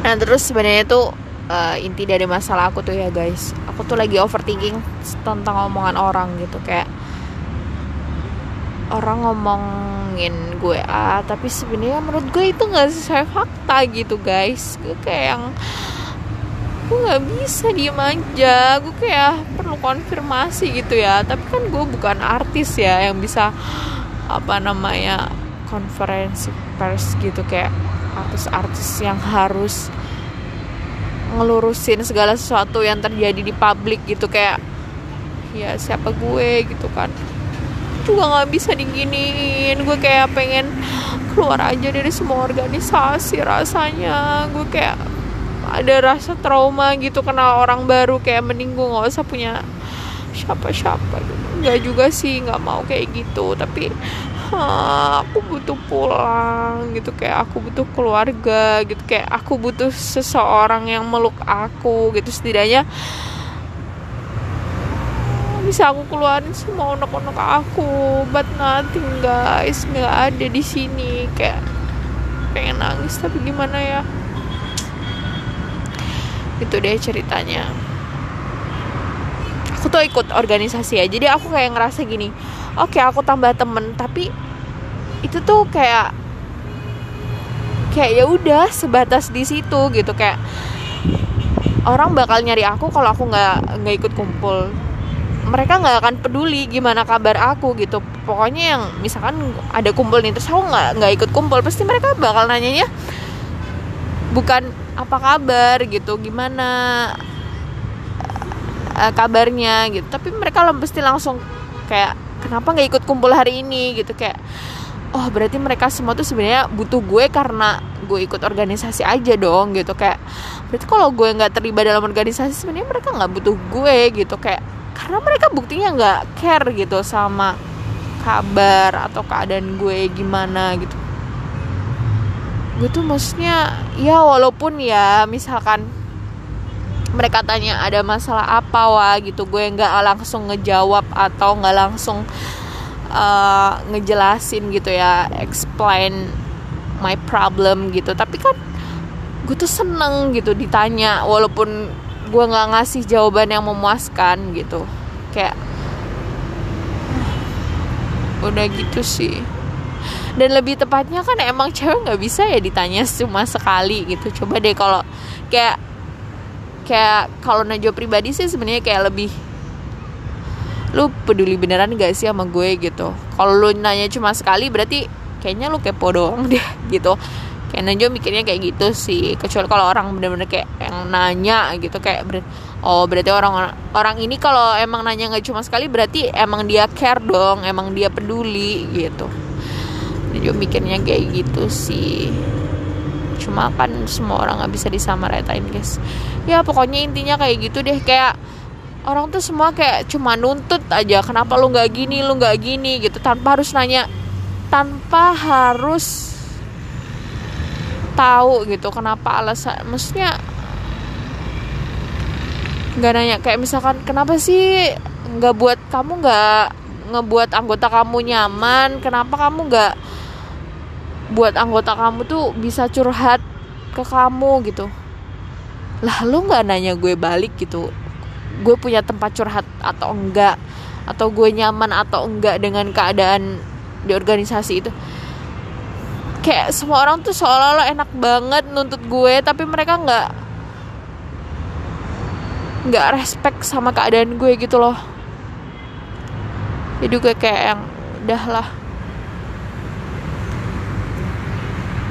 nah terus sebenarnya tuh uh, inti dari masalah aku tuh ya guys. Aku tuh lagi overthinking tentang omongan orang gitu kayak orang ngomongin gue ah tapi sebenarnya menurut gue itu nggak sesuai fakta gitu guys. Gue kayak yang gue nggak bisa diem aja. Gue kayak perlu konfirmasi gitu ya. Tapi kan gue bukan artis ya yang bisa apa namanya konferensi pers gitu kayak artis-artis yang harus ngelurusin segala sesuatu yang terjadi di publik gitu kayak ya siapa gue? gitu kan. Juga nggak bisa diginiin. Gue kayak pengen keluar aja dari semua organisasi rasanya. Gue kayak ada rasa trauma gitu kenal orang baru. Kayak mending gue nggak usah punya siapa-siapa. Gitu nggak juga sih nggak mau kayak gitu. Tapi aku butuh pulang gitu. Kayak aku butuh keluarga gitu. Kayak aku butuh seseorang yang meluk aku gitu. Setidaknya bisa aku keluarin semua unek-unek aku. But nothing guys. Nggak ada di sini. Kayak pengen nangis tapi gimana ya? Itu deh ceritanya tuh ikut organisasi ya. Jadi aku kayak ngerasa gini oke okay, aku tambah temen tapi itu tuh kayak kayak ya udah sebatas di situ gitu. Kayak orang bakal nyari aku kalau aku nggak nggak ikut kumpul. Mereka nggak akan peduli gimana kabar aku gitu. Pokoknya yang misalkan ada kumpul nih terus aku nggak nggak ikut kumpul pasti mereka bakal nanyanya bukan apa kabar? gitu. Gimana uh, kabarnya gitu. Tapi mereka pasti langsung kayak kenapa nggak ikut kumpul hari ini? Gitu kayak oh berarti mereka semua tuh sebenarnya butuh gue karena gue ikut organisasi aja dong. Gitu kayak berarti kalau gue nggak terlibat dalam organisasi sebenarnya mereka nggak butuh gue. Gitu kayak karena mereka buktinya nggak care gitu sama kabar atau keadaan gue gimana gitu. Gue tuh maksudnya ya walaupun ya misalkan mereka tanya ada masalah apa wah gitu gue nggak langsung ngejawab atau nggak langsung uh, ngejelasin gitu ya explain my problem gitu. Tapi kan gue tuh seneng gitu ditanya walaupun gue nggak ngasih jawaban yang memuaskan gitu. Kayak udah gitu sih. Dan lebih tepatnya kan emang cewek nggak bisa ya ditanya cuma sekali gitu. Coba deh kalau kayak kayak kalau Najwa pribadi sih sebenarnya kayak lebih lu peduli beneran gak sih sama gue gitu? Kalau lu nanya cuma sekali berarti kayaknya lu kepo doang deh gitu. Kayak Najwa mikirnya kayak gitu sih. Kecuali kalau orang bener-bener kayak yang nanya gitu kayak ber oh berarti orang orang ini kalau emang nanya nggak cuma sekali berarti emang dia care dong emang dia peduli gitu. Najwa mikirnya kayak gitu sih cuma kan semua orang nggak bisa disamaratain guys. Ya pokoknya intinya kayak gitu deh. Kayak orang tuh semua kayak cuma nuntut aja kenapa lu nggak gini lu nggak gini gitu. Tanpa harus nanya tanpa harus tahu gitu kenapa alasan maksudnya nggak nanya. Kayak misalkan kenapa sih nggak buat kamu nggak ngebuat anggota kamu nyaman? Kenapa kamu nggak buat anggota kamu tuh bisa curhat ke kamu gitu. Lah lu nggak nanya gue balik gitu. Gue punya tempat curhat atau enggak? Atau gue nyaman atau enggak dengan keadaan di organisasi itu? Kayak semua orang tuh seolah-olah enak banget nuntut gue tapi mereka nggak nggak respect sama keadaan gue gitu loh. Jadi gue kayak yang udah lah